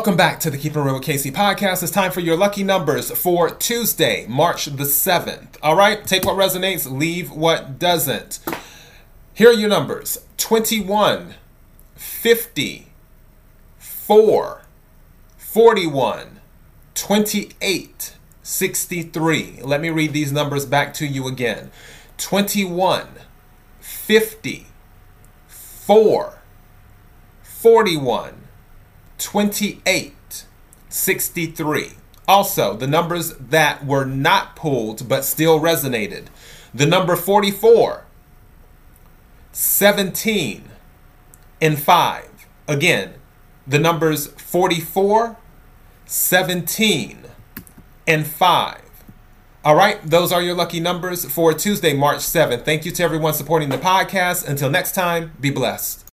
Welcome back to the Keeping Real with Casey podcast. It's time for your lucky numbers for Tuesday, March the 7th. All right, take what resonates, leave what doesn't. Here are your numbers 21, 50, 4, 41, 28, 63. Let me read these numbers back to you again 21, 50, 4, 41, 28, 63. Also, the numbers that were not pulled but still resonated. The number 44, 17, and 5. Again, the numbers 44, 17, and 5. All right, those are your lucky numbers for Tuesday, March 7th. Thank you to everyone supporting the podcast. Until next time, be blessed.